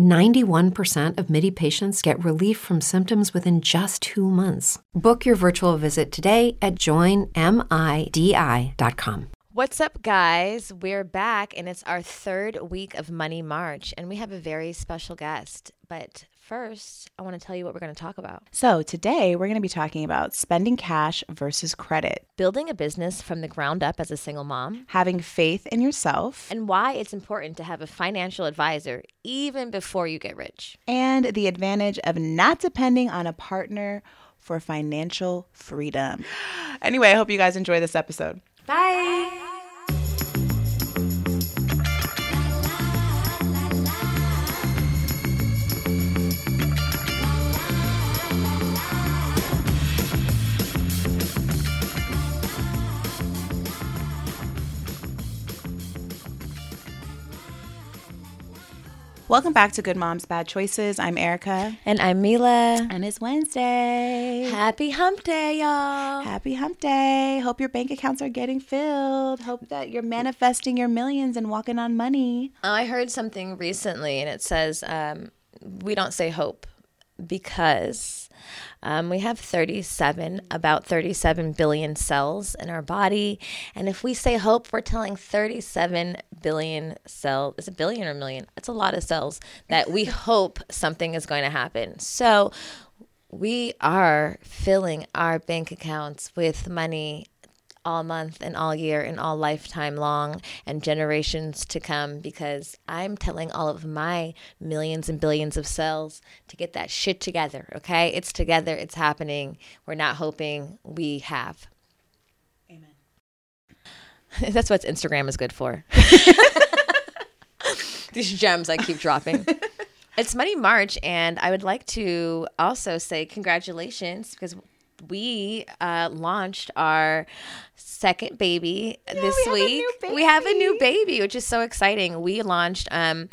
91% of MIDI patients get relief from symptoms within just two months. Book your virtual visit today at joinmidi.com. What's up, guys? We're back, and it's our third week of Money March, and we have a very special guest. But first, I want to tell you what we're going to talk about So, today we're going to be talking about spending cash versus credit, building a business from the ground up as a single mom, having faith in yourself, and why it's important to have a financial advisor even before you get rich. and the advantage of not depending on a partner for financial freedom. Anyway, I hope you guys enjoy this episode. Bye. Welcome back to Good Moms Bad Choices. I'm Erica, And I'm Mila. and it's Wednesday. Happy hump day, y'all. Happy hump day. Hope your bank accounts are getting filled. Hope that you're manifesting your millions and walking on money. Oh, I heard something recently, and it says um, we don't say hope because um, we have 37, about 37 billion cells in our body. And if we say hope, we're telling 37 billion cells. Is it billion or million? It's a lot of cells that we hope something is going to happen. So we are filling our bank accounts with money all month and all year and all lifetime long and generations to come because I'm telling all of my millions and billions of cells to get that shit together, okay? It's together, it's happening. We're not hoping we have. Amen. That's what Instagram is good for. These gems I keep dropping. It's Money March, and I would like to also say congratulations because we uh, launched our second baby this we have week. new We have a new baby. baby, which is so exciting. We launched um,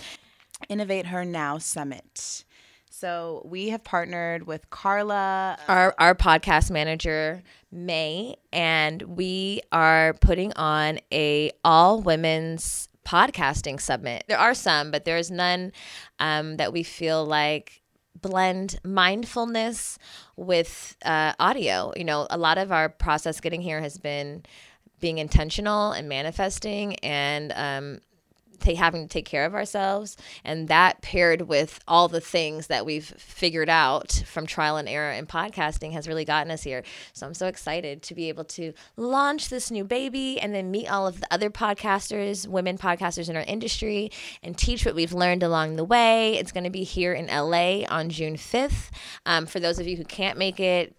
Innovate Her Now Summit. So we have partnered with Carla. our our podcast manager May, and we are putting on a all women's podcasting summit. There are some, but there's none um, that we feel like blend mindfulness with uh, audio. You know, a lot of our process getting here has been being intentional and manifesting and um, ta- having to take care of ourselves and that paired with all the things that we've figured out from trial and error in podcasting has really gotten us here. So i'm so excited to be able to launch this new baby and then meet all of the other podcasters women podcasters in our industry and teach what we've learned along the way. It's going to be here in la on june 5th um, for those of you who can't make it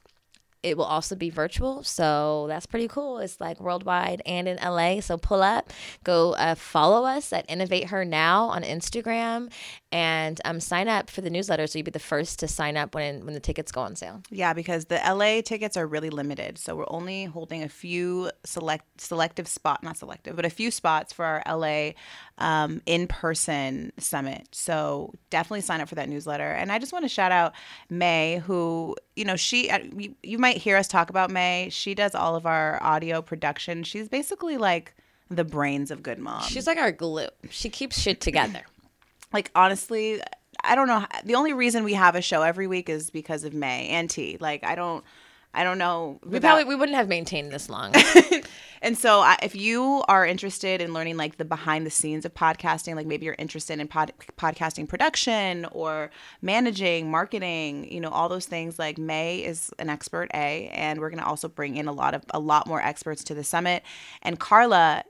it will also be virtual so that's pretty cool it's like worldwide and in la so pull up go uh, follow us at innovate her now on instagram and um, sign up for the newsletter so you'll be the first to sign up when when the tickets go on sale Yeah, because the LA tickets are really limited. So we're only holding a few select selective spot, not selective, but a few spots for our LA um, in-person summit. So definitely sign up for that newsletter. And I just want to shout out May, who you know she uh, you, you might hear us talk about May. She does all of our audio production. She's basically like the brains of Good Mom. She's like our glue. She keeps shit together. like honestly, I don't know. The only reason we have a show every week is because of May and T. Like I don't, I don't know. We without- probably we wouldn't have maintained this long. and so I, if you are interested in learning like the behind the scenes of podcasting like maybe you're interested in pod, podcasting production or managing marketing you know all those things like may is an expert a and we're going to also bring in a lot of a lot more experts to the summit and carla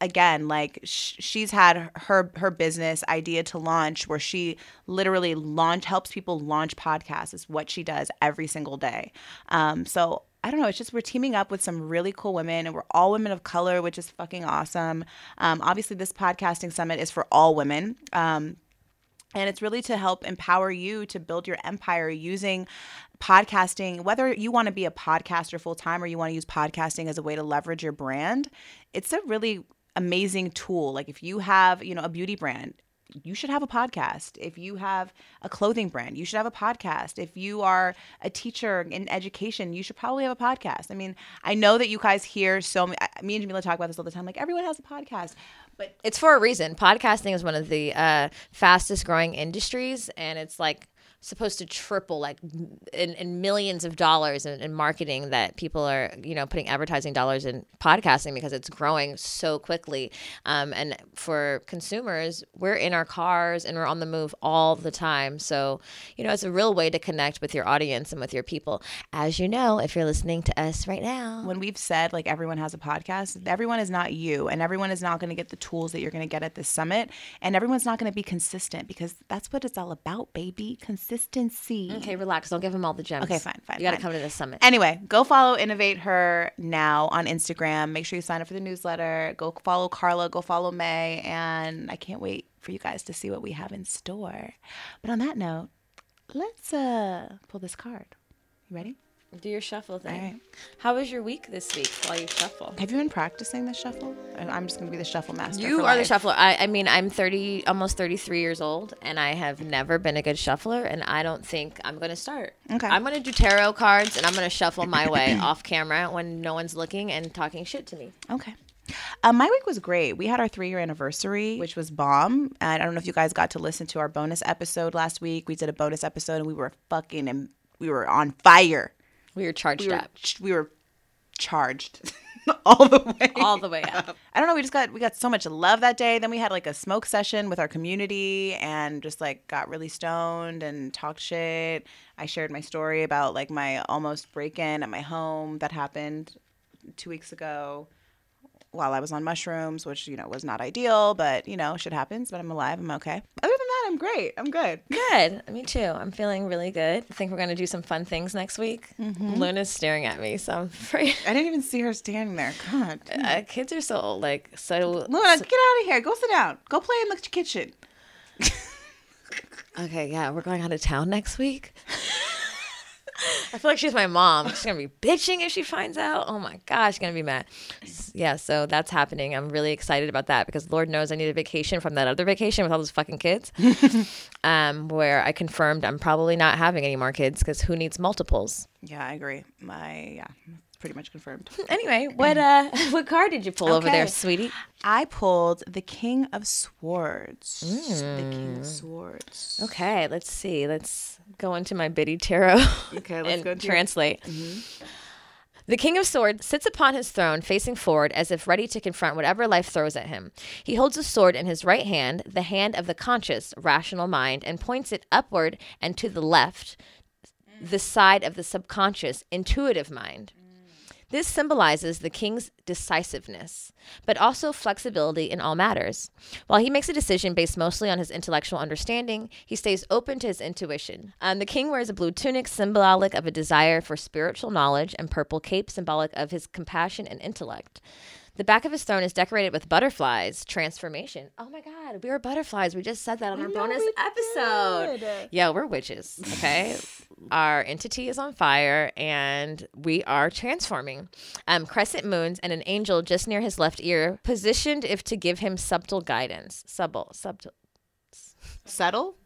again like sh- she's had her her business idea to launch where she literally launch helps people launch podcasts is what she does every single day um, so I don't know. It's just we're teaming up with some really cool women, and we're all women of color, which is fucking awesome. Um, obviously, this podcasting summit is for all women. Um, and it's really to help empower you to build your empire using podcasting, whether you want to be a podcaster full time or you want to use podcasting as a way to leverage your brand. It's a really amazing tool. Like if you have, you know, a beauty brand, you should have a podcast. If you have a clothing brand, you should have a podcast. If you are a teacher in education, you should probably have a podcast. I mean, I know that you guys hear so many, me and Jamila talk about this all the time. Like everyone has a podcast, but it's for a reason. Podcasting is one of the uh, fastest growing industries, and it's like supposed to triple like in, in millions of dollars in, in, marketing that people are you know putting advertising dollars in podcasting because it's growing so quickly. Um, and for consumers we're in our cars and we're on the move all the time. So you know it's a real way to connect with your audience and with your people. As you know if you're listening to us right now. When we've said like everyone has a podcast everyone is not you and everyone is not going to get the tools that you're going to get at this summit. And everyone's not going to be consistent because that's what it's all about baby consistency Okay, relax. Don't give them all the gems. Okay, fine, fine. You got to come to the summit. Anyway, go follow Innovate Her now on Instagram. Make sure you sign up for the newsletter. Go follow Carla. Go follow May. And I can't wait for you guys to see what we have in store. But on that note, let's uh pull this card. You ready? Do your shuffle thing. Right. How was your week this week while you shuffle? Have you been practicing the shuffle? I'm just gonna be the shuffle master. You are the shuffler. I, I mean, I'm 30, almost 33 years old, and I have never been a good shuffler, and I don't think I'm going to start. Okay. I'm going to do tarot cards, and I'm going to shuffle my way off camera when no one's looking and talking shit to me. Okay. Um, my week was great. We had our three year anniversary, which was bomb. And I don't know if you guys got to listen to our bonus episode last week. We did a bonus episode and we were fucking and we were on fire. We were charged We were, up we were charged all the way. all the way up. I don't know. We just got we got so much love that day. Then we had like a smoke session with our community and just like got really stoned and talked shit. I shared my story about like my almost break in at my home that happened two weeks ago while I was on mushrooms, which you know was not ideal, but you know shit happens. But I'm alive. I'm okay. Other than I'm great. I'm good. Good. Me too. I'm feeling really good. I think we're going to do some fun things next week. Luna's staring at me, so I'm afraid. I didn't even see her standing there. God. Uh, kids are so like so. Luna, get out of here. Go sit down. Go play in the kitchen. Okay, yeah, we're going out of town next week. I feel like she's my mom. She's gonna be bitching if she finds out. Oh my gosh, she's gonna be mad. Yeah, so that's happening. I'm really excited about that because Lord knows I need a vacation from that other vacation with all those fucking kids. um, where I confirmed I'm probably not having any more kids because who needs multiples? Yeah, I agree. My yeah, pretty much confirmed. Anyway, what uh, what card did you pull over there, sweetie? I pulled the King of Swords. The King of Swords. Okay, let's see. Let's go into my Biddy Tarot. Okay, let's go translate. The King of Swords sits upon his throne, facing forward as if ready to confront whatever life throws at him. He holds a sword in his right hand, the hand of the conscious, rational mind, and points it upward and to the left, the side of the subconscious, intuitive mind. This symbolizes the king's decisiveness, but also flexibility in all matters. While he makes a decision based mostly on his intellectual understanding, he stays open to his intuition. Um, the king wears a blue tunic symbolic of a desire for spiritual knowledge, and purple cape symbolic of his compassion and intellect. The back of his throne is decorated with butterflies, transformation. Oh my God, we are butterflies. We just said that on our bonus episode. Yeah, we're witches, okay? our entity is on fire and we are transforming. Um, crescent moons and an angel just near his left ear, positioned if to give him subtle guidance. Subtle, subtle, Settle?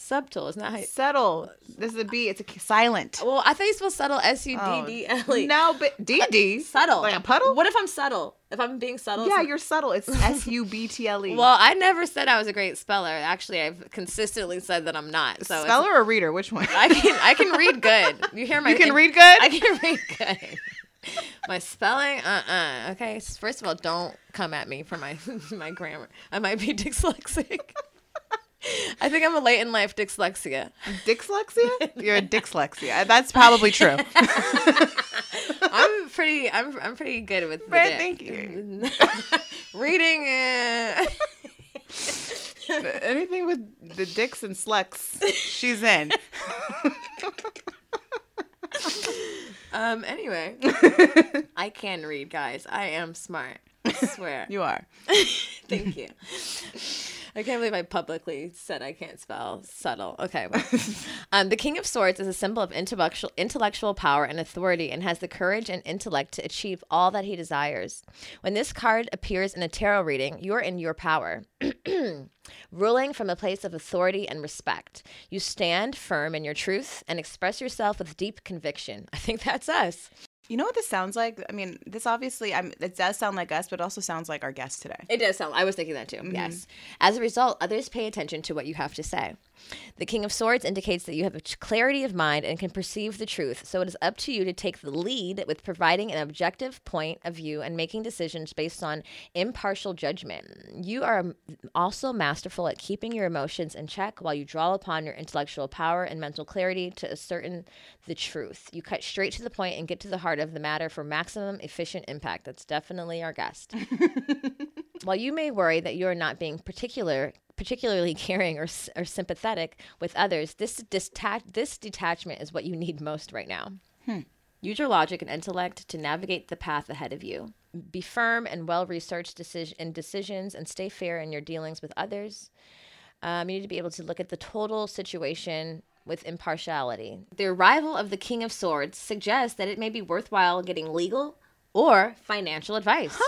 Subtle. Isn't that how you... Subtle. This is a B. It's a silent. Well, I thought you spelled subtle S U D D L E. No, but D D. Subtle. Like a puddle? What if I'm subtle? If I'm being subtle? Yeah, it's- you're subtle. It's S U B T L E. Well, I never said I was a great speller. Actually, I've consistently said that I'm not. So Speller or reader? Which one? I can I can read good. You hear my You can read good? I can read good. My spelling, uh uh Okay, first of all, don't come at me for my my grammar. I might be dyslexic. I think I'm a late in life dyslexia. Dyslexia? You're a dyslexia. That's probably true. I'm pretty. I'm I'm pretty good with the Right, thank you. Reading. Uh, Anything with the dicks and slucks, she's in. um. Anyway, I can read, guys. I am smart. I swear. You are. Thank you. I can't believe I publicly said I can't spell subtle. Okay. well. um, the King of Swords is a symbol of intellectual intellectual power and authority and has the courage and intellect to achieve all that he desires. When this card appears in a tarot reading, you're in your power. Ruling from a place of authority and respect. You stand firm in your truth and express yourself with deep conviction. I think that's us. You know what this sounds like? I mean, this obviously, I'm, it does sound like us, but it also sounds like our guest today. It does sound. I was thinking that too. Mm-hmm. Yes. As a result, others pay attention to what you have to say. The King of Swords indicates that you have a clarity of mind and can perceive the truth. So it is up to you to take the lead with providing an objective point of view and making decisions based on impartial judgment. You are also masterful at keeping your emotions in check while you draw upon your intellectual power and mental clarity to ascertain the truth. You cut straight to the point and get to the heart of the matter for maximum efficient impact. That's definitely our guest. While you may worry that you are not being particular, particularly caring or, or sympathetic with others, this, dista- this detachment is what you need most right now. Use your logic and intellect to navigate the path ahead of you. Be firm and well researched decision- in decisions and stay fair in your dealings with others. Um, you need to be able to look at the total situation with impartiality. The arrival of the King of Swords suggests that it may be worthwhile getting legal or financial advice.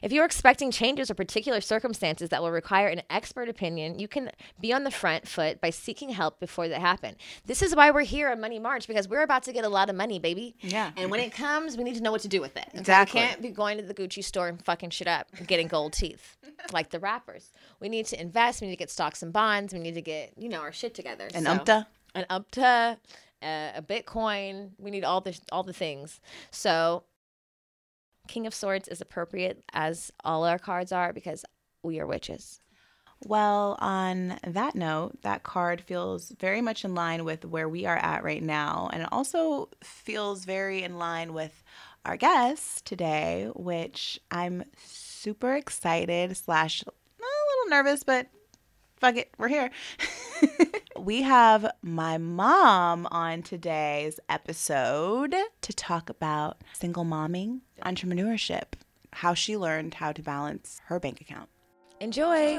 If you're expecting changes or particular circumstances that will require an expert opinion, you can be on the front foot by seeking help before they happen. This is why we're here on Money March because we're about to get a lot of money, baby. Yeah. And when it comes, we need to know what to do with it. Exactly. We can't be going to the Gucci store and fucking shit up and getting gold teeth like the rappers. We need to invest. We need to get stocks and bonds. We need to get, you know, our shit together. an So- umpta. an UPTA, uh, a Bitcoin. We need all the all the things. So, King of Swords is appropriate as all our cards are because we are witches. Well, on that note, that card feels very much in line with where we are at right now. And it also feels very in line with our guest today, which I'm super excited slash a little nervous, but fuck it, we're here. we have my mom on today's episode to talk about single momming, entrepreneurship, how she learned how to balance her bank account. Enjoy.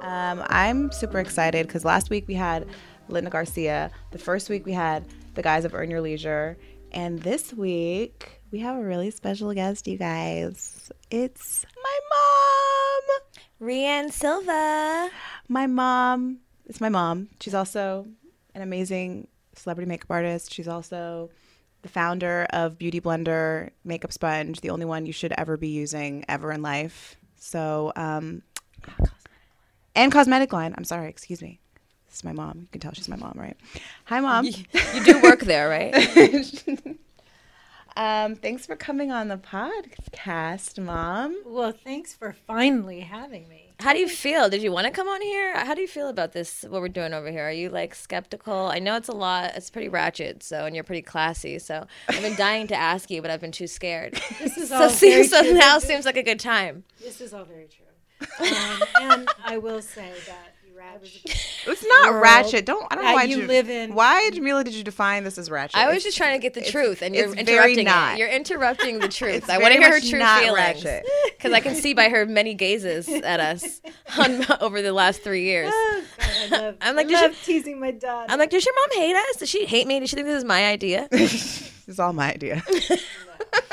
Um, I'm super excited because last week we had Linda Garcia. The first week we had the guys of Earn Your Leisure. And this week we have a really special guest, you guys. It's my mom. Rea Ann Silva. My mom. It's my mom. She's also an amazing celebrity makeup artist. She's also the founder of Beauty Blender Makeup Sponge, the only one you should ever be using ever in life. So, um, and cosmetic line. I'm sorry, excuse me. This is my mom. You can tell she's my mom, right? Hi, mom. You do work there, right? um, thanks for coming on the podcast, mom. Well, thanks for finally having me. How do you feel? Did you want to come on here? How do you feel about this? What we're doing over here? Are you like skeptical? I know it's a lot. It's pretty ratchet. So, and you're pretty classy. So, I've been dying to ask you, but I've been too scared. This is so, all see, very so true. now seems like a good time. This is all very true. Um, and I will say that I was It's not World ratchet. Don't I don't know why you you live in. Why, Jamila, did you define this as ratchet? I was It's- just trying to get the it's- truth, and you're it's very interrupting not. it. You're interrupting the truth. I want to hear her much true not feelings because I can see by her many gazes at us on, over the last three years. Oh, God, I love, I'm like, I did you- love teasing my daughter. I'm like, does your mom hate us? Does she hate me? Does she think this is my idea? This is all my idea.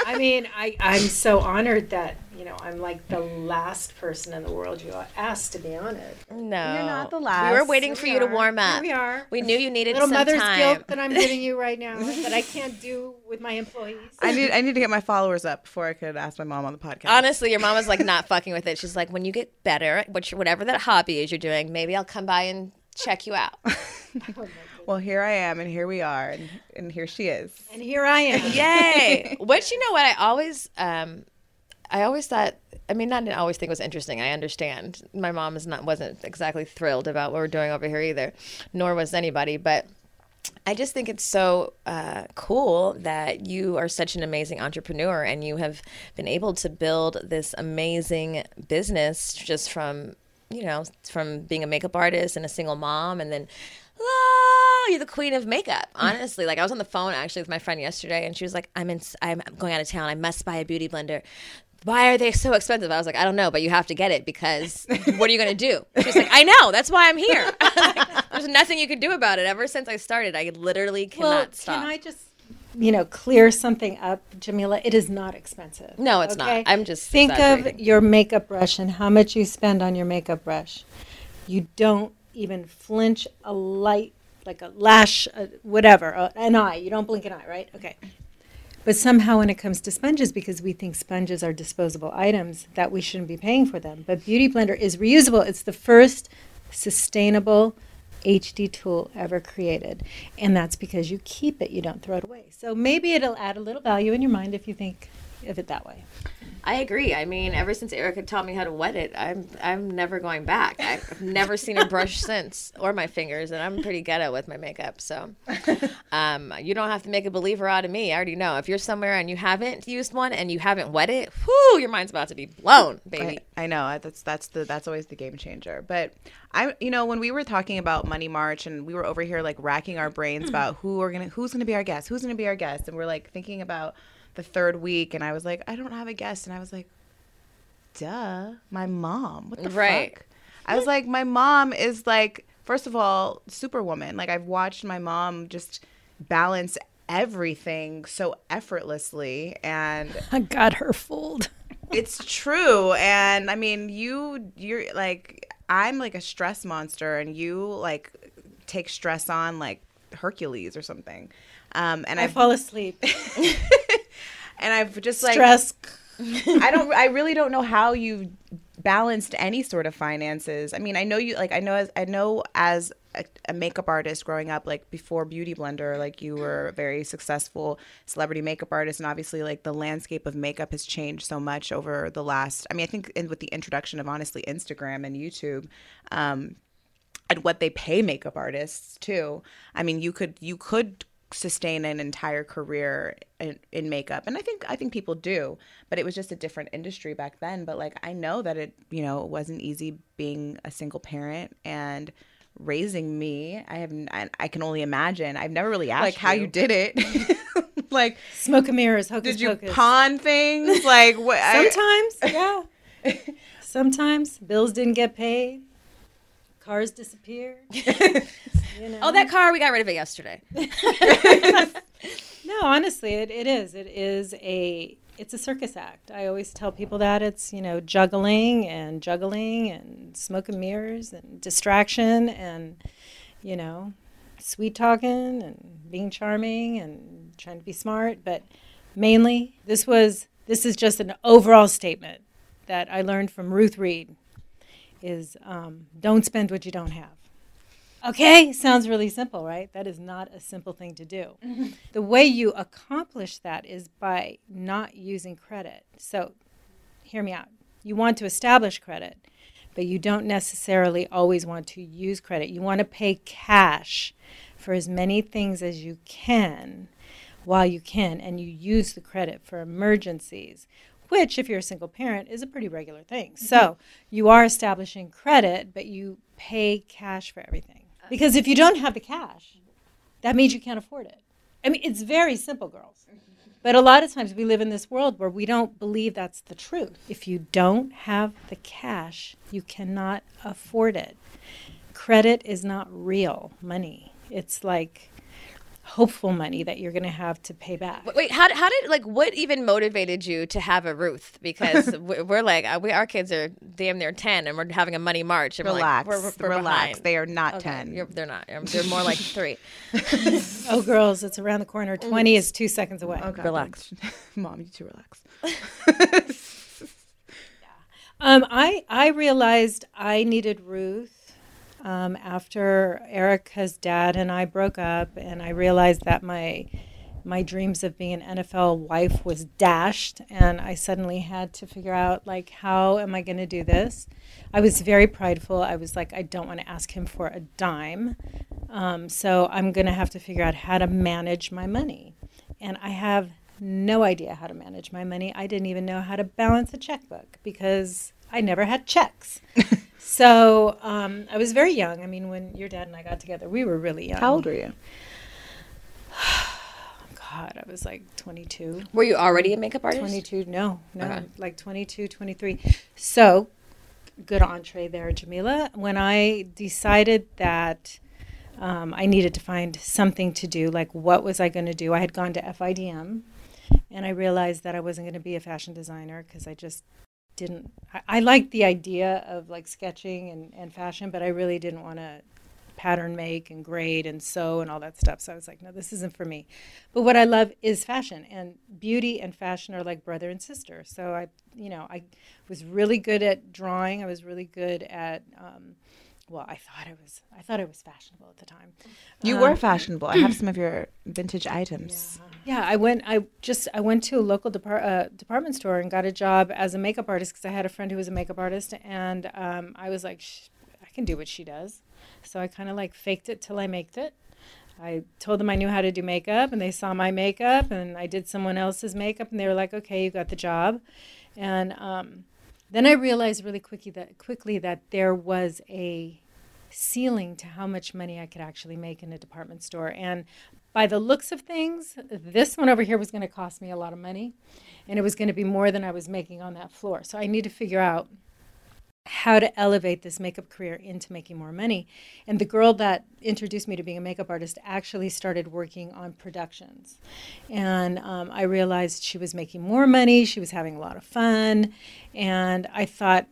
I mean, I, I'm so honored that, you know, I'm like the last person in the world you asked to be on it. No, You're not the last. We were last. waiting for you to are. warm Here up. we are. We knew you needed Little some mother's time. guilt that I'm giving you right now that I can't do with my employees. I need I need to get my followers up before I could ask my mom on the podcast. Honestly, your mom was like not fucking with it. She's like, when you get better, which whatever that hobby is you're doing, maybe I'll come by and check you out. well, here I am, and here we are, and, and here she is. and here I am. Yay! Which you know what I always, um, I always thought. I mean, not always think was interesting. I understand. My mom is not wasn't exactly thrilled about what we're doing over here either, nor was anybody. But I just think it's so uh, cool that you are such an amazing entrepreneur and you have been able to build this amazing business just from, you know, from being a makeup artist and a single mom and then. Ah, you're the queen of makeup. Honestly, like I was on the phone actually with my friend yesterday, and she was like, "I'm in, I'm going out of town. I must buy a beauty blender. Why are they so expensive?" I was like, "I don't know, but you have to get it because what are you going to do?" She's like, "I know. That's why I'm here. Like, There's nothing you can do about it. Ever since I started, I literally cannot Well, stop." can I just, you know, clear something up, Jamila? It is not expensive. No, it's not. I'm just think of your makeup brush and how much you spend on your makeup brush. You don't even flinch a light, like a lash, uh, whatever, uh, an eye. You don't blink an eye, right? Okay. But somehow, when it comes to sponges, because we think sponges are disposable items, that we shouldn't be paying for them. But Beauty Blender is reusable. It's the first sustainable HD tool ever created. And that's because you keep it, you don't throw it away. So maybe it'll add a little value in your mind if you think of it that way. I agree. I mean, ever since Erica taught me how to wet it, I'm I'm never going back. I've never seen a brush since, or my fingers, and I'm pretty ghetto with my makeup. So, um, you don't have to make a believer out of me. I already know. If you're somewhere and you haven't used one and you haven't wet it, whoo, your mind's about to be blown, baby. I, I know that's that's the that's always the game changer. But I, you know, when we were talking about Money March and we were over here like racking our brains about who are gonna who's gonna be our guest, who's gonna be our guest, and we're like thinking about the third week, and I was like, I don't have a guest, and I was like, duh, my mom. What the Right. fuck? I was like, my mom is like, first of all, superwoman. Like I've watched my mom just balance everything so effortlessly and I got her fooled. it's true and i mean you you're like i'm like a stress monster and you like take stress on like hercules or something um and I i fall asleep. and i've just like Stress. i don't i really don't know how you balanced any sort of finances i mean i know you like i know as i know as a, a makeup artist growing up like before beauty blender like you were a very successful celebrity makeup artist and obviously like the landscape of makeup has changed so much over the last i mean i think in, with the introduction of honestly instagram and youtube um and what they pay makeup artists too. I mean, you could you could sustain an entire career in, in makeup, and I think I think people do. But it was just a different industry back then. But like I know that it you know it wasn't easy being a single parent and raising me. I have I, I can only imagine. I've never really asked like how you did it. like Smoke and mirrors. Hocus did you pocus. pawn things? Like what? I- Sometimes, yeah. Sometimes bills didn't get paid. Cars disappeared. You know. Oh, that car we got rid of it yesterday. No, honestly, it, it is. It is a it's a circus act. I always tell people that it's you know juggling and juggling and smoke and mirrors and distraction and you know sweet talking and being charming and trying to be smart. But mainly, this was this is just an overall statement that I learned from Ruth Reed. Is um, don't spend what you don't have. Okay, sounds really simple, right? That is not a simple thing to do. Mm-hmm. The way you accomplish that is by not using credit. So, hear me out. You want to establish credit, but you don't necessarily always want to use credit. You want to pay cash for as many things as you can while you can, and you use the credit for emergencies, which, if you're a single parent, is a pretty regular thing. So, mm-hmm. you are establishing credit, but you pay cash for everything. Because if you don't have the cash, that means you can't afford it. I mean, it's very simple, girls. But a lot of times we live in this world where we don't believe that's the truth. If you don't have the cash, you cannot afford it. Credit is not real money. It's like hopeful money that you're going to have to pay back. Wait, how, how did like what even motivated you to have a Ruth? Because we're, we're like uh, we our kids are damn near ten, and we're having a money march. And Relax, we're like, we're, we're relax. behind. They are not Okay, ten. you're- they're not. Um, They're more like three. Oh, girls, it's around the corner. 20 is two seconds away. Okay. Relax. Mom, you too relax. yeah. Um, I I realized I needed Ruth um, after Erica's dad and I broke up, and I realized that my my dreams of being an NFL wife was dashed, and I suddenly had to figure out like how am I going to do this. I was very prideful. I was like, I don't want to ask him for a dime, um, so I'm going to have to figure out how to manage my money, and I have no idea how to manage my money. I didn't even know how to balance a checkbook because I never had checks. so um, I was very young. I mean, when your dad and I got together, we were really young. How old were you? God, I was like 22. Were you already a makeup artist? 22, no, no, Okay. like 22, 23. So, good entree there, Jamila. When I decided that um, I needed to find something to do, like what was I going to do? I had gone to FIDM and I realized that I wasn't going to be a fashion designer because I just didn't. I, I liked the idea of like sketching and, and fashion, but I really didn't want to pattern make and grade and sew and all that stuff. So I was like, no, this isn't for me. But what I love is fashion, and beauty and fashion are like brother and sister. So I, you know, I was really good at drawing. I was really good at. Um, well, I thought I was. I thought I was fashionable at the time. You Um, were fashionable. I have some of your vintage items. Yeah, I went. I just I went to a local depart, uh, department store and got a job as a makeup artist because I had a friend who was a makeup artist, and um, I was like, "Sh- I can do what she does. So I kind of like faked it till I maked it. I told them I knew how to do makeup, and they saw my makeup, and I did someone else's makeup, and they were like, "Okay, you got the job." And um, then I realized really quickly that quickly that there was a ceiling to how much money I could actually make in a department store. And by the looks of things, this one over here was going to cost me a lot of money, and it was going to be more than I was making on that floor. So I need to figure out how to elevate this makeup career into making more money. And the girl that introduced me to being a makeup artist actually started working on productions. And um, I realized she was making more money, she was having a lot of fun, and I thought,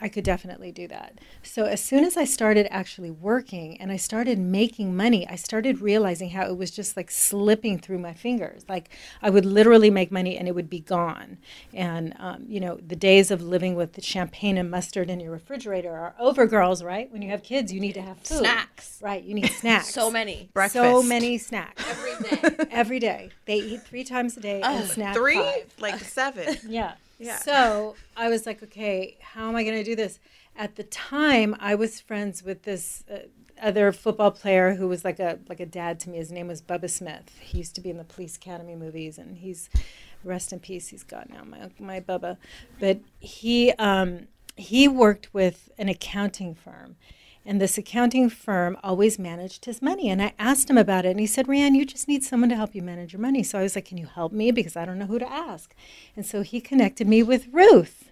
I could definitely do that. So as soon as I started actually working and I started making money, I started realizing how it was just like slipping through my fingers. Like I would literally make money and it would be gone. And um, you know, the days of living with the champagne and mustard in your refrigerator are over, girls. Right? When you have kids, you need to have food. Snacks. Right? You need snacks. So many. So many snacks Every day. every day. They eat three times a day and snack Three? five. Like seven. Yeah. Yeah. So I was like, okay, how am I going to do this? At the time, I was friends with this uh, other football player who was like a like a dad to me. His name was Bubba Smith. He used to be in the Police Academy movies, and he's rest in peace. He's gone now, my my Bubba. But he um, he worked with an accounting firm. And this accounting firm always managed his money. And I asked him about it. And he said, Rea Ann, you just need someone to help you manage your money. So I was like, Can you help me? Because I don't know who to ask. And so he connected me with Ruth.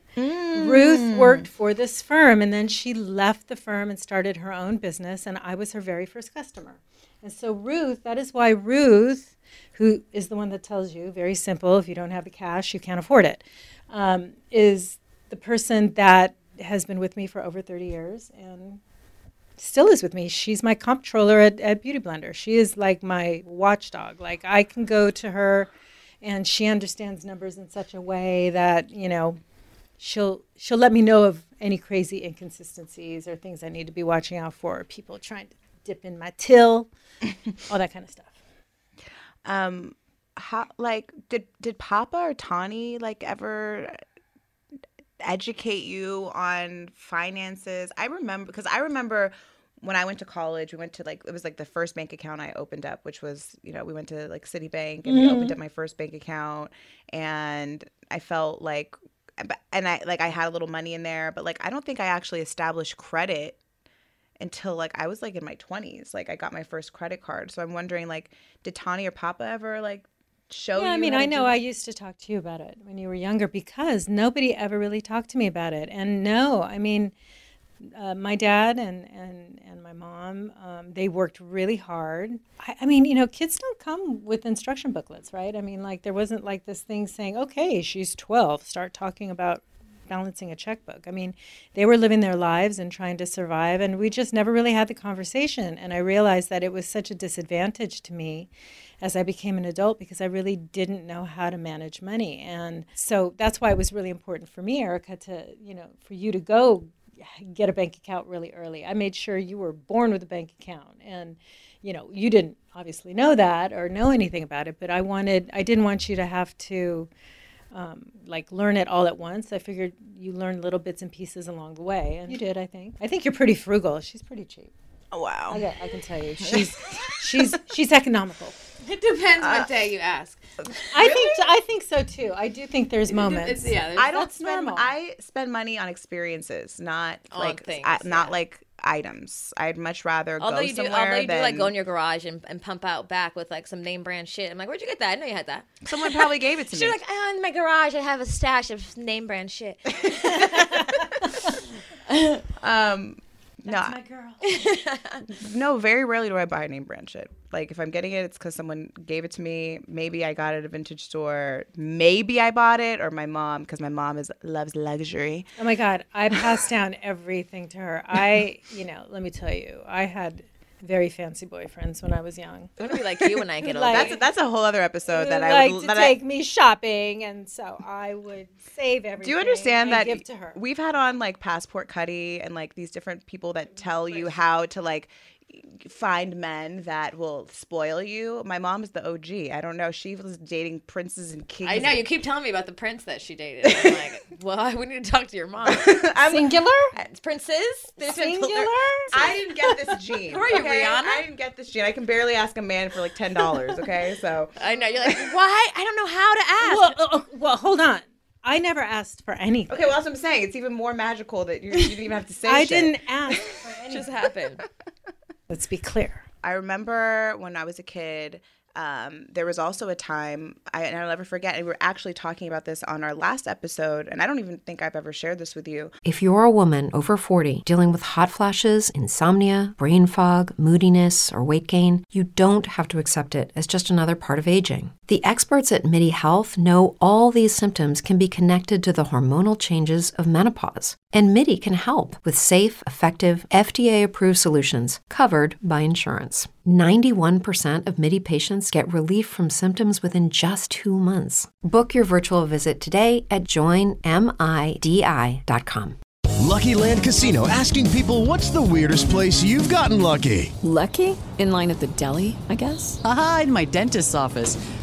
Ruth worked for this firm. And then she left the firm and started her own business. And I was her very first customer. And so Ruth, that is why Ruth, who is the one that tells you, very simple, if you don't have the cash, you can't afford it, um, is the person that has been with me for over 30 years and still is with me. She's my comptroller at, at Beauty Blender. She is like my watchdog. Like I can go to her and she understands numbers in such a way that, you know, she'll she'll let me know of any crazy inconsistencies or things I need to be watching out for, or people trying to dip in my till, all that kind of stuff. Um, how like did did Papa or Tawny like ever educate you on finances? I remember because I remember when I went to college, we went to like it was like the first bank account I opened up, which was you know we went to like Citibank and we opened mm-hmm. up my first bank account, and I felt like eh, and I like I had a little money in there, but like I don't think I actually established credit until like I was like in my 20s. Like I got my first credit card. So I'm wondering like did Tawny or Papa ever like show you Yeah, I mean, I know? I used to talk to you about it when you were younger because nobody ever really talked to me about it. And no, I mean, uh, my dad and, and, and my mom, um, they worked really hard. I, I mean, you know, kids don't come with instruction booklets, right? I mean, like, there wasn't like this thing saying, okay, she's 12, start talking about balancing a checkbook. I mean, they were living their lives and trying to survive, and we just never really had the conversation. And I realized that it was such a disadvantage to me as I became an adult because I really didn't know how to manage money. And so that's why it was really important for me, Erica, to, you know, for you to go get a bank account really early. I made sure you were born with a bank account. And, you know, you didn't obviously know that or know anything about it, but I wanted, I didn't want you to have to, um, like learn it all at once. I figured you learn little bits and pieces along the way, and you did. I think. I think you're pretty frugal. She's pretty cheap. Oh, wow. I, I can tell you, she's she's she's economical. It depends what day you ask. I think I think so too. I do think there's moments. It's, yeah, there's- I don't That's spend. normal. I spend money on experiences, not On like things, I- not yeah. like items. I'd much rather although go you do, somewhere although you do like go in your garage and, and pump out back with like some name brand shit. I'm like, where'd you get that? I know you had that. Someone probably gave it to She's me. She's like, oh, in my garage, I have a stash of name brand shit. um, no, my girl. no. Very rarely do I buy name brand shit. Like if I'm getting it, it's because someone gave it to me. Maybe I got it at a vintage store. Maybe I bought it, or my mom, because my mom is loves luxury. Oh my God, I passed down everything to her. I, you know, let me tell you, I had very fancy boyfriends when I was young. I'm gonna be like you when I get older. Like- That's that's a whole other episode that like I to would that take I, me shopping, and so I would save everything. Do you understand that give to her? we've had on like Passport Cuddy and like these different people that mm-hmm. tell you how to like find men that will spoil you. My mom is the OG. I don't know. She was dating princes and kings. I know you keep telling me about the prince that she dated. I'm like, well, we need to talk to your mom. Singular? It's princes. There's Singular? I didn't get this gene. Who are you, okay? Rihanna? I didn't get this gene. I can barely ask a man for like ten dollars. Okay, so I know you're like, why? I don't know how to ask. Well, uh, uh, well, hold on. I never asked for anything. okay. Well, that's what I'm saying. It's even more magical that you, you didn't even have to say. I shit. didn't ask for It anything. just happened. Let's be clear. I remember when I was a kid, um, there was also a time, I, and I'll never forget, and we were actually talking about this on our last episode, and I don't even think I've ever shared this with you. If you're a woman over 40 dealing with hot flashes, insomnia, brain fog, moodiness, or weight gain, you don't have to accept it as just another part of aging. The experts at MIDI Health know all these symptoms can be connected to the hormonal changes of menopause. And MIDI can help with safe, effective, FDA approved solutions covered by insurance. 91% of MIDI patients get relief from symptoms within just two months. Book your virtual visit today at joinmidi.com. Lucky Land Casino asking people what's the weirdest place you've gotten lucky? Lucky? In line at the deli, I guess? Aha, in my dentist's office.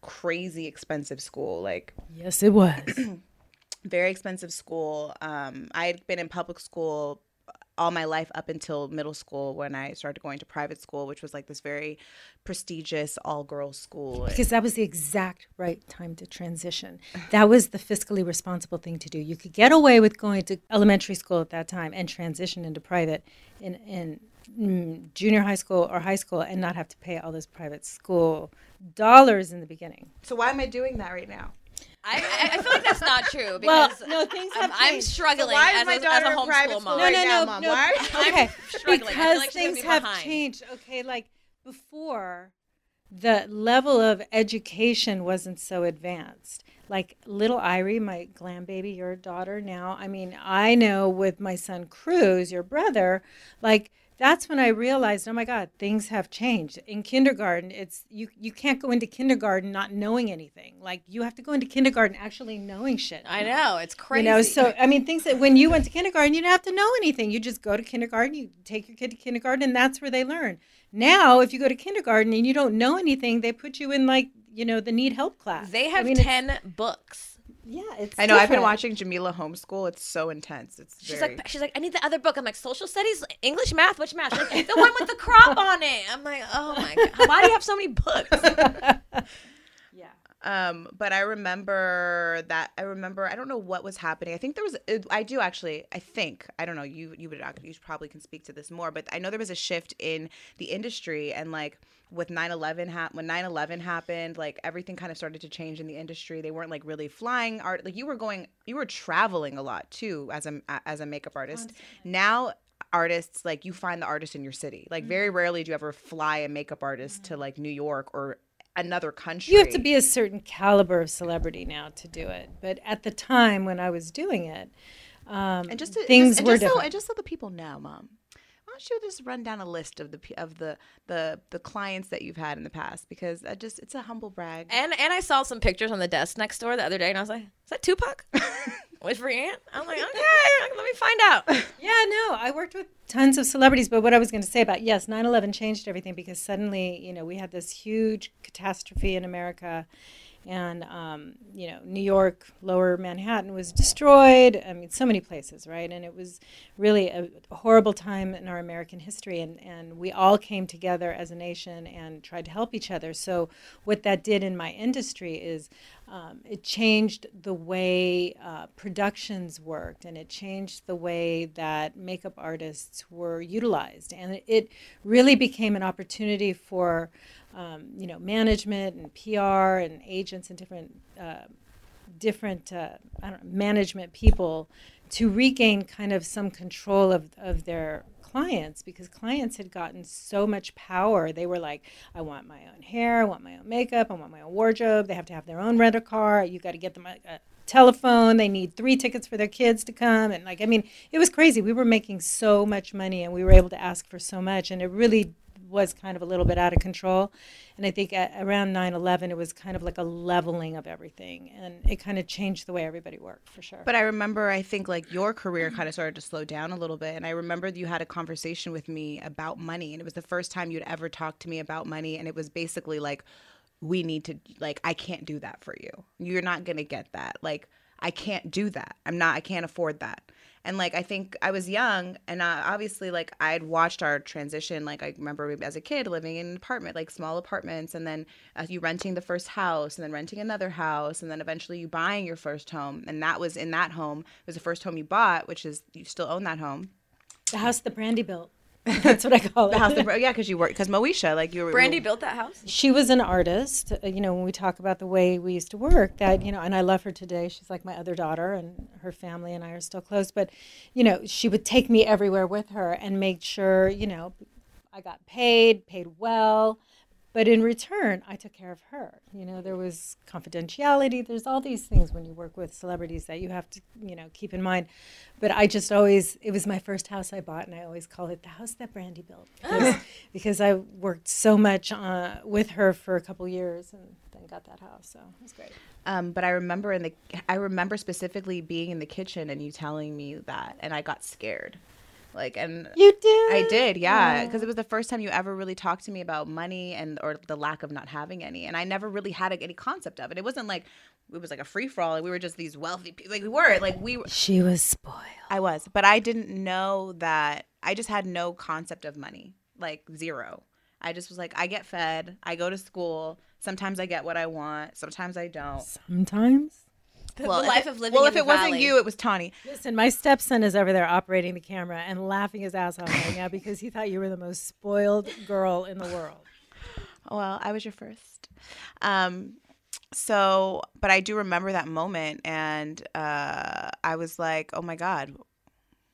crazy expensive school. Like, Yes, it was. very expensive school. Um, I had been in public school all my life up until middle school when I started going to private school, which was like this very prestigious all girls school. because that was the exact right time to transition. That was the fiscally responsible thing to do. You could get away with going to elementary school at that time and transition into private in in mm, junior high school or high school and not have to pay all this private school dollars in the beginning. So why am I doing that right now? I, I, I feel like that's not true Well, because no, things I'm, have I'm changed. struggling why is as, my a, as daughter a in private homeschool school mom. right no, now, no, Mom? no. Why? Okay, struggling. I feel because like things be have behind. changed. Okay, like before, the level of education wasn't so advanced. Like little Irie, my glam baby, your daughter now. I mean, I know with my son Cruz, your brother, like that's when I realized, oh my God, things have changed. In kindergarten, it's you you can't go into kindergarten not knowing anything. Like you have to go into kindergarten actually knowing shit. I know it's crazy. You know, so I mean, things that when you went to kindergarten, you didn't have to know anything. You just go to kindergarten, you take your kid to kindergarten, and that's where they learn. Now, if you go to kindergarten and you don't know anything, they put you in like you know the need help class. they have I mean, ten books. Yeah, it's. I know. I've been watching Jamila Homeschool. It's so intense. It's She's very, like, she's like, I need the other book. I'm like, social studies, English, math. Which math? Like, the one with the crop on it. I'm like, oh my god, why do you have so many books? Yeah. Um, but I remember that I remember I don't know what was happening. I think there was uh, I do actually I think I don't know you you would you probably can speak to this more, but I know there was a shift in the industry and like with 9/11 hap- when 9/11 happened, like everything kind of started to change in the industry. They weren't like really flying art like you were going you were traveling a lot too as a as a makeup artist. Now artists like you find the artist in your city. Like very rarely do you ever fly a makeup artist to like New York or another country. You have to be a certain caliber of celebrity now to do it. But at the time when I was doing it, um, and just to, things just, and were just so, and just so the people know, mom. Why don't you just run down a list of the of the the the clients that you've had in the past because I just it's a humble brag. And and I saw some pictures on the desk next door the other day, and I was like, is that Tupac? With for your aunt? I'm like, okay, let me find out. Yeah, no, I worked with tons of celebrities, but what I was going to say about yes, 9/11 changed everything because suddenly, you know, we had this huge catastrophe in America and um, you know, New York, lower Manhattan was destroyed. I mean, so many places, right? And it was really a horrible time in our American history and and we all came together as a nation and tried to help each other. So what that did in my industry is um, it changed the way uh, productions worked and it changed the way that makeup artists were utilized. And it, really became an opportunity for um, you know management and PR and agents and different uh, different uh, know, management people to regain kind of some control of, of their clients because clients had gotten so much power. They were like, I want my own hair, I want my own makeup, I want my own wardrobe. They have to have their own rental car. You got to get them a, a telephone. They need three tickets for their kids to come. And like, I mean, it was crazy. We were making so much money and we were able to ask for so much. And it really was kind of a little bit out of control. And I think at, around 9 11, it was kind of like a leveling of everything. And it kind of changed the way everybody worked for sure. But I remember, I think like your career kind of started to slow down a little bit. And I remember you had a conversation with me about money. And it was the first time you'd ever talked to me about money. And it was basically like, we need to, like, I can't do that for you. You're not going to get that. Like, I can't do that. I'm not, I can't afford that. And like, I think I was young and uh, obviously, like, I had watched our transition. Like, I remember as a kid living in an apartment, like small apartments, and then uh, you renting the first house and then renting another house, and then eventually you buying your first home. And that was in that home, it was the first home you bought, which is, you still own that home. the house that Brandy built. That's what I call it. The house, that, yeah, because you work, because Moesha, like, you were. Brandy you, built that house. she was an artist. uh, You know, when we talk about the way we used to work, that you know, and I love her today. She's like my other daughter, and her family and I are still close. But you know, she would take me everywhere with her and make sure you know I got paid, paid well. But in return, I took care of her. You know, there was confidentiality. There's all these things when you work with celebrities that you have to, you know, keep in mind. But I just always, it was my first house I bought, and I always call it the house that Brandy built because, because I worked so much uh, with her for a couple years and then got that house. So it was great. Um, but I remember in the, I remember specifically being in the kitchen and you telling me that, and I got scared. Like, and You did? I did, yeah, because it was the first time you ever really talked to me about money and or the lack of not having any, and I never really had a, any concept of it. It wasn't like it was like a free for all. We were just these wealthy people. Like we were, like we. Were, She was spoiled. I was, but I didn't know that. I just had no concept of money, like zero. I just was like, I get fed. I go to school. Sometimes I get what I want. Sometimes I don't. Sometimes. The, Well, the if life it- of living Well, in if the it wasn't you, it was Tawny. Listen, my stepson is over there operating the camera and laughing his ass off right now because he thought you were the most spoiled girl in the world. Well, I was your first. Um, so, but I do remember that moment, and uh, I was like, "Oh my god,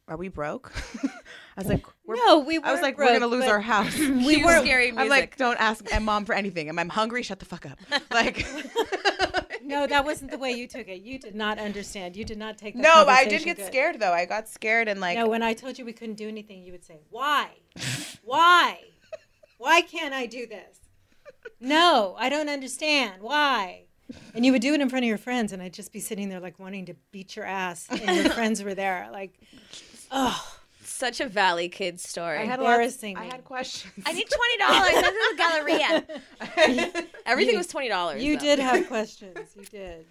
are we broke?" I was like, we're, No, we I was weren't like, "We're gonna lose our house." we were scary music. I'm like, "Don't ask my mom for anything. Am I'm hungry? Shut the fuck up." Like, No, that wasn't the way you took it. You did not understand. You did not take that no, but I did get good. scared though. I got scared and like, No, when I told you we couldn't do anything, you would say, "Why? Why? Why can't I do this? No, I don't understand. Why?" And you would do it in front of your friends, and I'd just be sitting there like wanting to beat your ass, and your friends were there, like, "Oh, Such a Valley Kid story. I had embarrassing lots- I had questions. I need twenty dollars. This is a Galleria. Everything was twenty dollars. you did have questions. You did."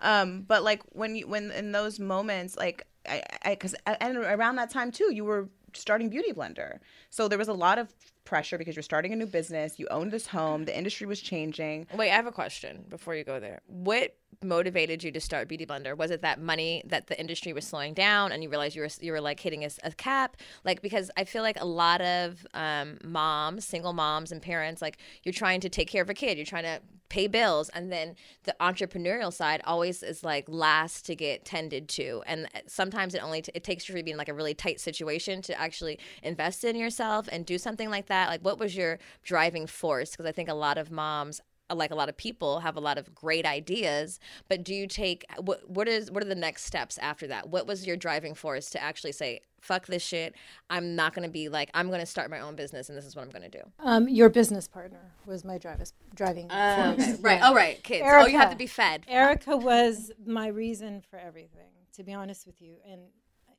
Um, but like when you when in those moments, like I, I, because and around that time too, you were starting Beauty Blender, so there was a lot of pressure because you're starting a new business. You owned this home. The industry was changing. Wait, I have a question before you go there. What motivated you to start Beauty Blender? Was it that money that the industry was slowing down and you realized you were you were like hitting a, a cap? Like because I feel like a lot of um, moms, single moms and parents, like you're trying to take care of a kid, you're trying to pay bills and then the entrepreneurial side always is like last to get tended to. And uh, sometimes it only t- it takes you being in like a really tight situation to actually invest in yourself and do something like that. Like what was your driving force? Because i think a lot of moms like a lot of people have a lot of great ideas but do you take what what is what are the next steps after that what was your driving force to actually say fuck this shit i'm not going to be like i'm going to start my own business and this is what i'm going to do Um, your business partner was my driving driving Oh, force. okay. right Yeah. oh right kids oh you have to be fed Erica was my reason for everything, to be honest with you. And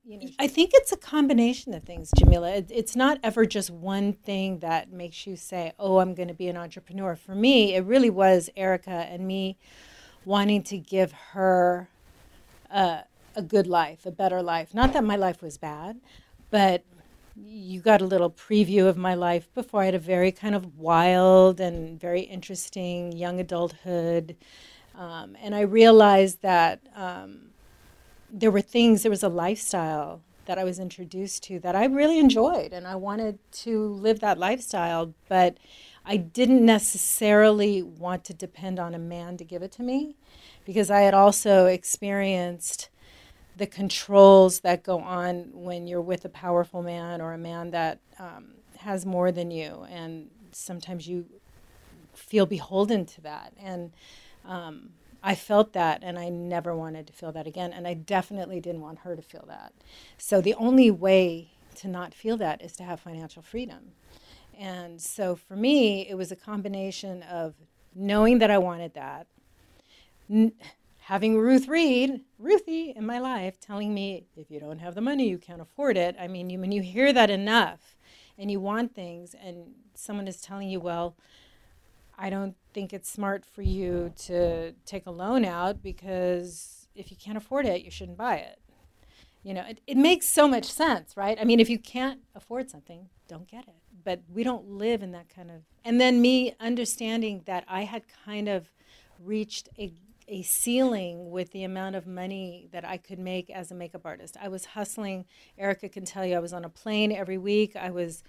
you know, I think it's a combination of things, Jamila. It, it's not ever just one thing that makes you say, "Oh, I'm going to be an entrepreneur." For me, it really was Erica and me wanting to give her a, a good life, a better life. Not that my life was bad, but you got a little preview of my life before. I had a very kind of wild and very interesting young adulthood. Um, and I realized that um, there were things, there was a lifestyle that I was introduced to that I really enjoyed, and I wanted to live that lifestyle, but I didn't necessarily want to depend on a man to give it to me because I had also experienced the controls that go on when you're with a powerful man or a man that um, has more than you, and sometimes you feel beholden to that. And um, I felt that, and I never wanted to feel that again. And I definitely didn't want her to feel that. So the only way to not feel that is to have financial freedom. And so for me, it was a combination of knowing that I wanted that, n- having Ruth Reed, Ruthie, in my life telling me, if you don't have the money, you can't afford it. I mean, you, when you hear that enough and you want things, and someone is telling you, well, I don't think it's smart for you to take a loan out because if you can't afford it, you shouldn't buy it. You know, it, it makes so much sense, right? I mean, if you can't afford something, don't get it. But we don't live in that kind of. And then me understanding that I had kind of reached a, a ceiling with the amount of money that I could make as a makeup artist. I was hustling. Erica can tell you, I was on a plane every week. I was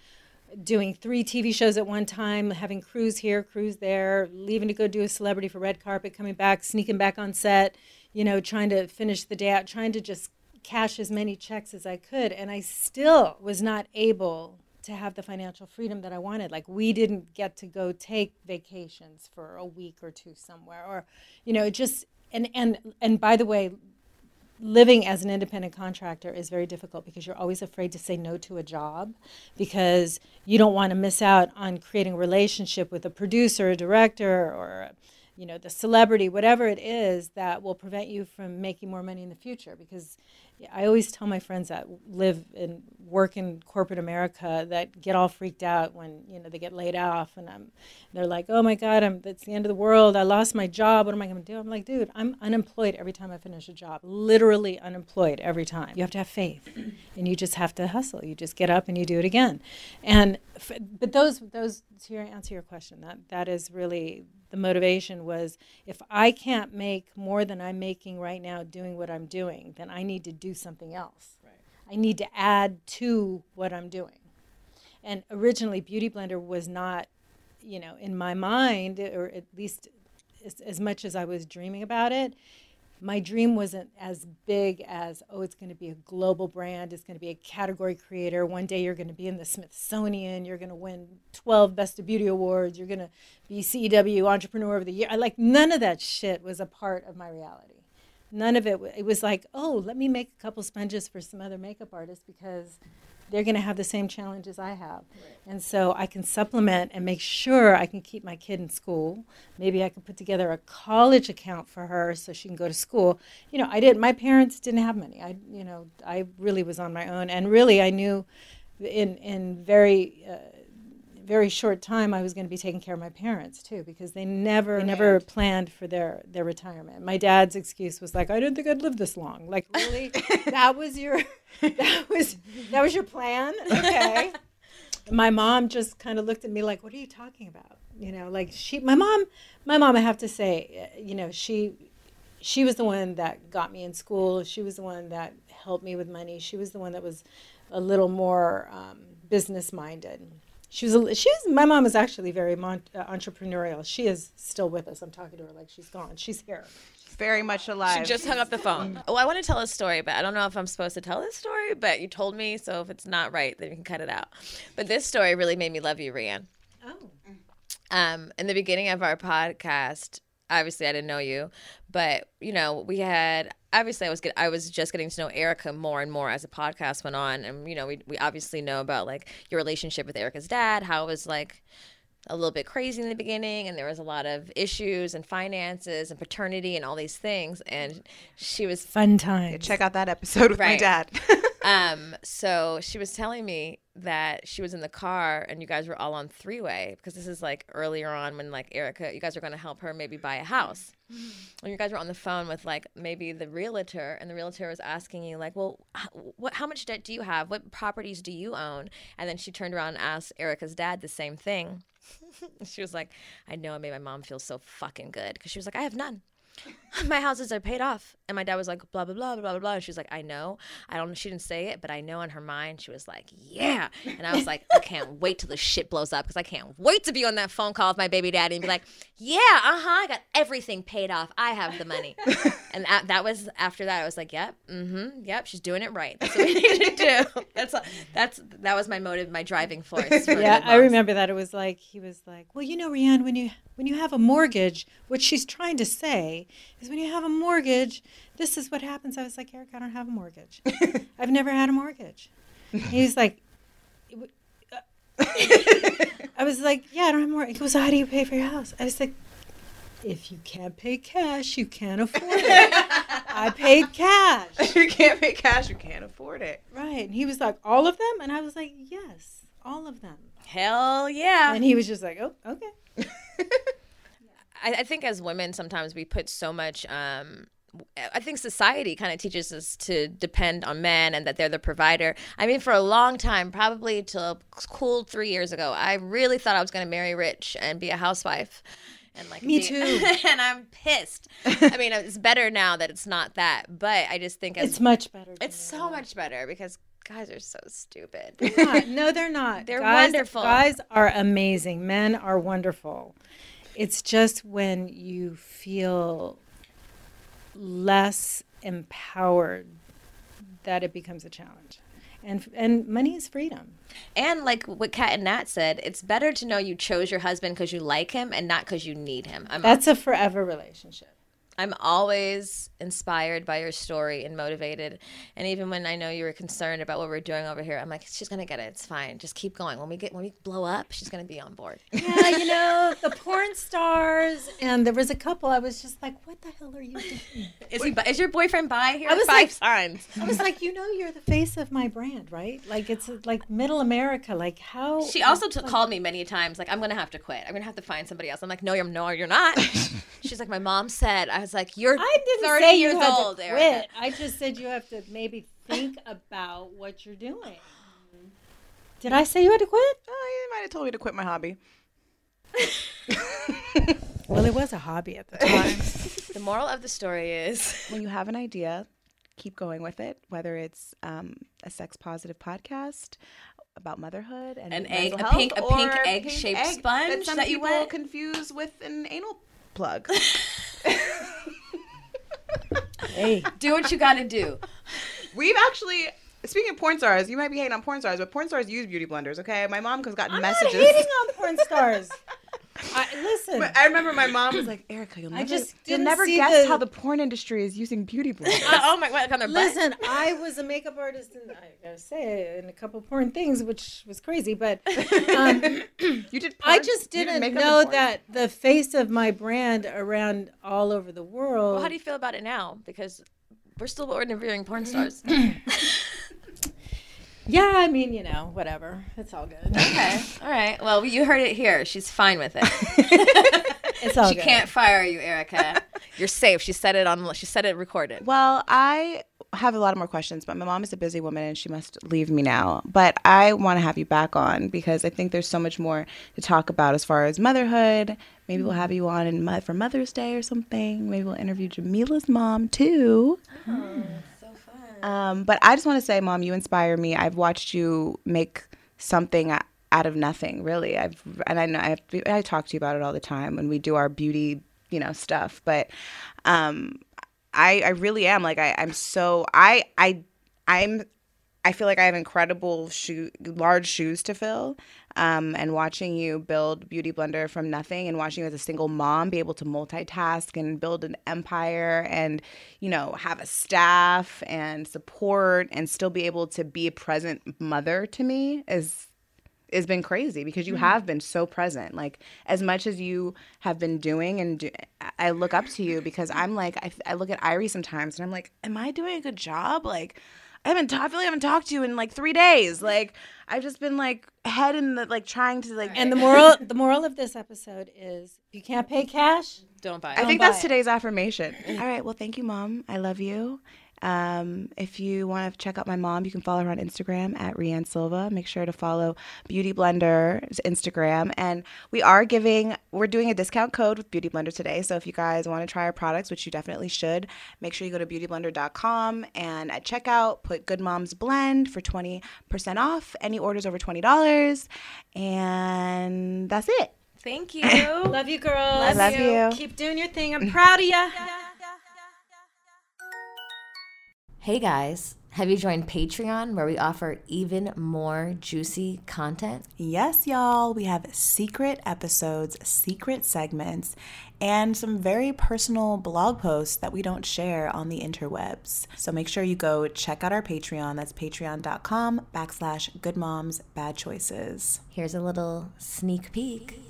doing three TV shows at one time, having crews here, crews there, leaving to go do a celebrity for red carpet, coming back, sneaking back on set, you know, trying to finish the day out, trying to just cash as many checks as I could. And I still was not able to have the financial freedom that I wanted. Like we didn't get to go take vacations for a week or two somewhere or you know, it just and and and by the way, living as an independent contractor is very difficult because you're always afraid to say no to a job because you don't want to miss out on creating a relationship with a producer, a director, or you know the celebrity, whatever it is that will prevent you from making more money in the future. Because I always tell my friends that live and work in corporate America that get all freaked out when you know they get laid off, and I'm, they're like, "Oh my God, I'm it's the end of the world. I lost my job. What am I going to do?" I'm like, "Dude, I'm unemployed every time I finish a job. Literally unemployed every time. You have to have faith, and you just have to hustle. You just get up and you do it again." And but those those to your answer your question, that that is really the motivation was if I can't make more than I'm making right now doing what I'm doing, then I need to do something else. I need to add to what I'm doing. And originally, Beauty Blender was not, you know, in my mind, or at least as, as much as I was dreaming about it, my dream wasn't as big as, oh, it's going to be a global brand, it's going to be a category creator. One day you're going to be in the Smithsonian, you're going to win 12 Best of Beauty Awards, you're going to be CEW Entrepreneur of the Year. I like none of that shit was a part of my reality. None of it. It was like, oh, let me make a couple sponges for some other makeup artists because they're going to have the same challenges I have. And so I can supplement and make sure I can keep my kid in school. Maybe I can put together a college account for her so she can go to school. You know, I didn't, my parents didn't have money. I, you know, I really was on my own. And really, I knew in, in very, uh, very short time I was going to be taking care of my parents too because they never never planned for their their retirement. My dad's excuse was like I didn't think I'd live this long. Like really? that was your that was that was your plan? Okay. my mom just kind of looked at me like what are you talking about? You know, like she my mom my mom I have to say, uh, you know, she she was the one that got me in school. She was the one that helped me with money. She was the one that was a little more um, business minded. She was, a, she was, my mom is actually very mon- uh, entrepreneurial. She is still with us. I'm talking to her like she's gone. She's here. Very much alive. She just hung up the phone. Oh, I want to tell a story, but I don't know if I'm supposed to tell this story. But you told me, so if it's not right, then you can cut it out. But this story really made me love you, Rea Ann. Oh. Um, in the beginning of our podcast, obviously I didn't know you, but you know we had obviously I was get, I was just getting to know Erica more and more as the podcast went on, and you know we we obviously know about like your relationship with Erica's dad, how it was like a little bit crazy in the beginning and there was a lot of issues and finances and paternity and all these things and she was Fun time. Check out that episode with my dad. um so she was telling me that she was in the car and you guys were all on three way because this is like earlier on when like Erica you guys were going to help her maybe buy a house. And you guys were on the phone with like maybe the realtor and the realtor was asking you like well h- what how much debt do you have? What properties do you own? And then she turned around and asked Erica's dad the same thing. She was like I know I made my mom feel so fucking good because she was like I have none my houses are paid off. And my dad was like, blah, blah, blah, blah, blah, blah. And she was like, I know. I don't, know she didn't say it, but I know in her mind, she was like, yeah. And I was like, I can't wait till the shit blows up because I can't wait to be on that phone call with my baby daddy and be like, yeah, uh huh. I got everything paid off. I have the money. and that, that was after that, I was like, yep, mm hmm, yep, she's doing it right. That's what we need to do. That's, that's, that was my motive, my driving force. for yeah, I remember that. It was like he was like, "Well, you know, Rea Ann, when you when you have a mortgage, what she's trying to say is when you have a mortgage, this is what happens." I was like, "Eric, I don't have a mortgage. I've never had a mortgage." He's like, "I was like, yeah, I don't have a mortgage." He goes, "How do you pay for your house?" I was like, "If you can't pay cash, you can't afford it." I paid cash. If you can't pay cash, you can't afford it. Right. And he was like, all of them? And I was like, yes, all of them. Hell yeah. And he was just like, oh, okay. I, I think as women, sometimes we put so much. Um, I think society kind of teaches us to depend on men and that they're the provider. I mean, for a long time, probably till cool three years ago, I really thought I was going to marry rich and be a housewife. And like Me be- too. and I'm pissed. I mean, it's better now that it's not that, but I just think as It's much better. it's so much better because guys are so stupid. not. No, they're not. They're guys, wonderful. Guys are amazing. Men are wonderful. It's just when you feel less empowered that it becomes a challenge. And and money is freedom. And like what Kat and Nat said, it's better to know you chose your husband because you like him and not because you need him. I'm That's a forever relationship. I'm always inspired by your story and motivated. And even when I know you were concerned about what we're doing over here, I'm like, she's gonna get it. It's fine. Just keep going. When we get when we blow up, she's gonna be on board. Yeah, you know, the porn stars and there was a couple I was just like, what the hell are you doing? Is he? bi- Is your boyfriend by here? I was Five like- signs. I was like, you know, you're the face of my brand, right? Like it's like middle America. Like how She also t- called me many times, like, I'm gonna have to quit. I'm gonna have to find somebody else. I'm like, no, you're no, you're not. She's like, my mom said. I was like, you're I didn't 30 say years you had old, to Erica. I just said you have to maybe think about what you're doing. Did I say you had to quit? Oh, you might have told me to quit my hobby. Well, it was a hobby at the time. The moral of the story is, When you have an idea, keep going with it. Whether it's um, a sex positive podcast about motherhood and An mental egg- a health, pink- a pink or egg-shaped egg sponge that some that you people wet? confuse with an anal plug. Hey, do what you gotta do. We've actually. Speaking of porn stars, you might be hating on porn stars, but porn stars use beauty blenders. Okay, my mom has gotten I'm messages. not hating on porn stars. I, listen, But I remember my mom was like, "Erica, you'll I never, just you'll never guess the- how the porn industry is using beauty blenders." oh my god, on their butt. listen. I was a makeup artist, and I gotta say, in a couple porn things, which was crazy. But um, you did. I just You did didn't makeup know that the face of my brand around all over the world. Well, how do you feel about it now? Because we're still interviewing porn stars. Yeah, I mean, you know, whatever. It's all good. Okay. All right. Well, you heard it here. She's fine with it. It's all she good. can't fire you, Erica. You're safe. She said it on. She said it recorded. Well, I have a lot of more questions, but my mom is a busy woman and she must leave me now. But I want to have you back on because I think there's so much more to talk about as far as motherhood. Maybe we'll have you on in for Mother's Day or something. Maybe we'll interview Jamila's mom too. Oh. Um, but I just want to say, Mom, you inspire me. I've watched you make something out of nothing, really. I've and I know I, I talk to you about it all the time when we do our beauty, you know, stuff. But um, I I really am like I I'm so I I I'm I feel like I have incredible shoe large shoes to fill. Um, and watching you build Beauty Blender from nothing and watching you as a single mom be able to multitask and build an empire and, you know, have a staff and support and still be able to be a present mother to me is has been crazy because you have been so present. Like as much as you have been doing, and do, I look up to you because I'm like I, I look at Irie sometimes and I'm like, am I doing a good job? Like I haven't ta- I feel like I haven't talked to you in like three days. Mm-hmm. Like I've just been like head in the like trying to like. And the moral the moral of this episode is if you can't pay cash, Don't buy I it. think that's it. today's affirmation. Mm. All right. Well, thank you, mom. I love you. Um, if you want to check out my mom, you can follow her on Instagram at Rea Ann Silva. Make sure to follow Beauty Blender's Instagram. And we are giving, we're doing a discount code with Beauty Blender today. So if you guys want to try our products, which you definitely should, make sure you go to beautyblender.com and at checkout, put Good Moms Blend for 20% off any orders over $20. And that's it. Thank you. love you girls. Love you. Keep doing your thing. I'm proud of you. Hey guys, have you joined Patreon where we offer even more juicy content? Yes, y'all. We have secret episodes, secret segments, and some very personal blog posts that we don't share on the interwebs. So make sure you go check out our Patreon. That's patreon.com backslash good moms bad choices. Here's a little sneak peek.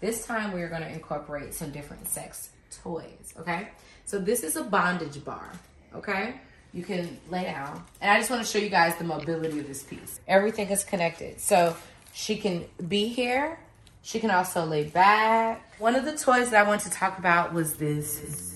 This time we are going to incorporate some different sex toys, okay? So this is a bondage bar, okay? You can lay down. And I just want to show you guys the mobility of this piece. Everything is connected. So she can be here. She can also lay back. One of the toys that I want to talk about was this.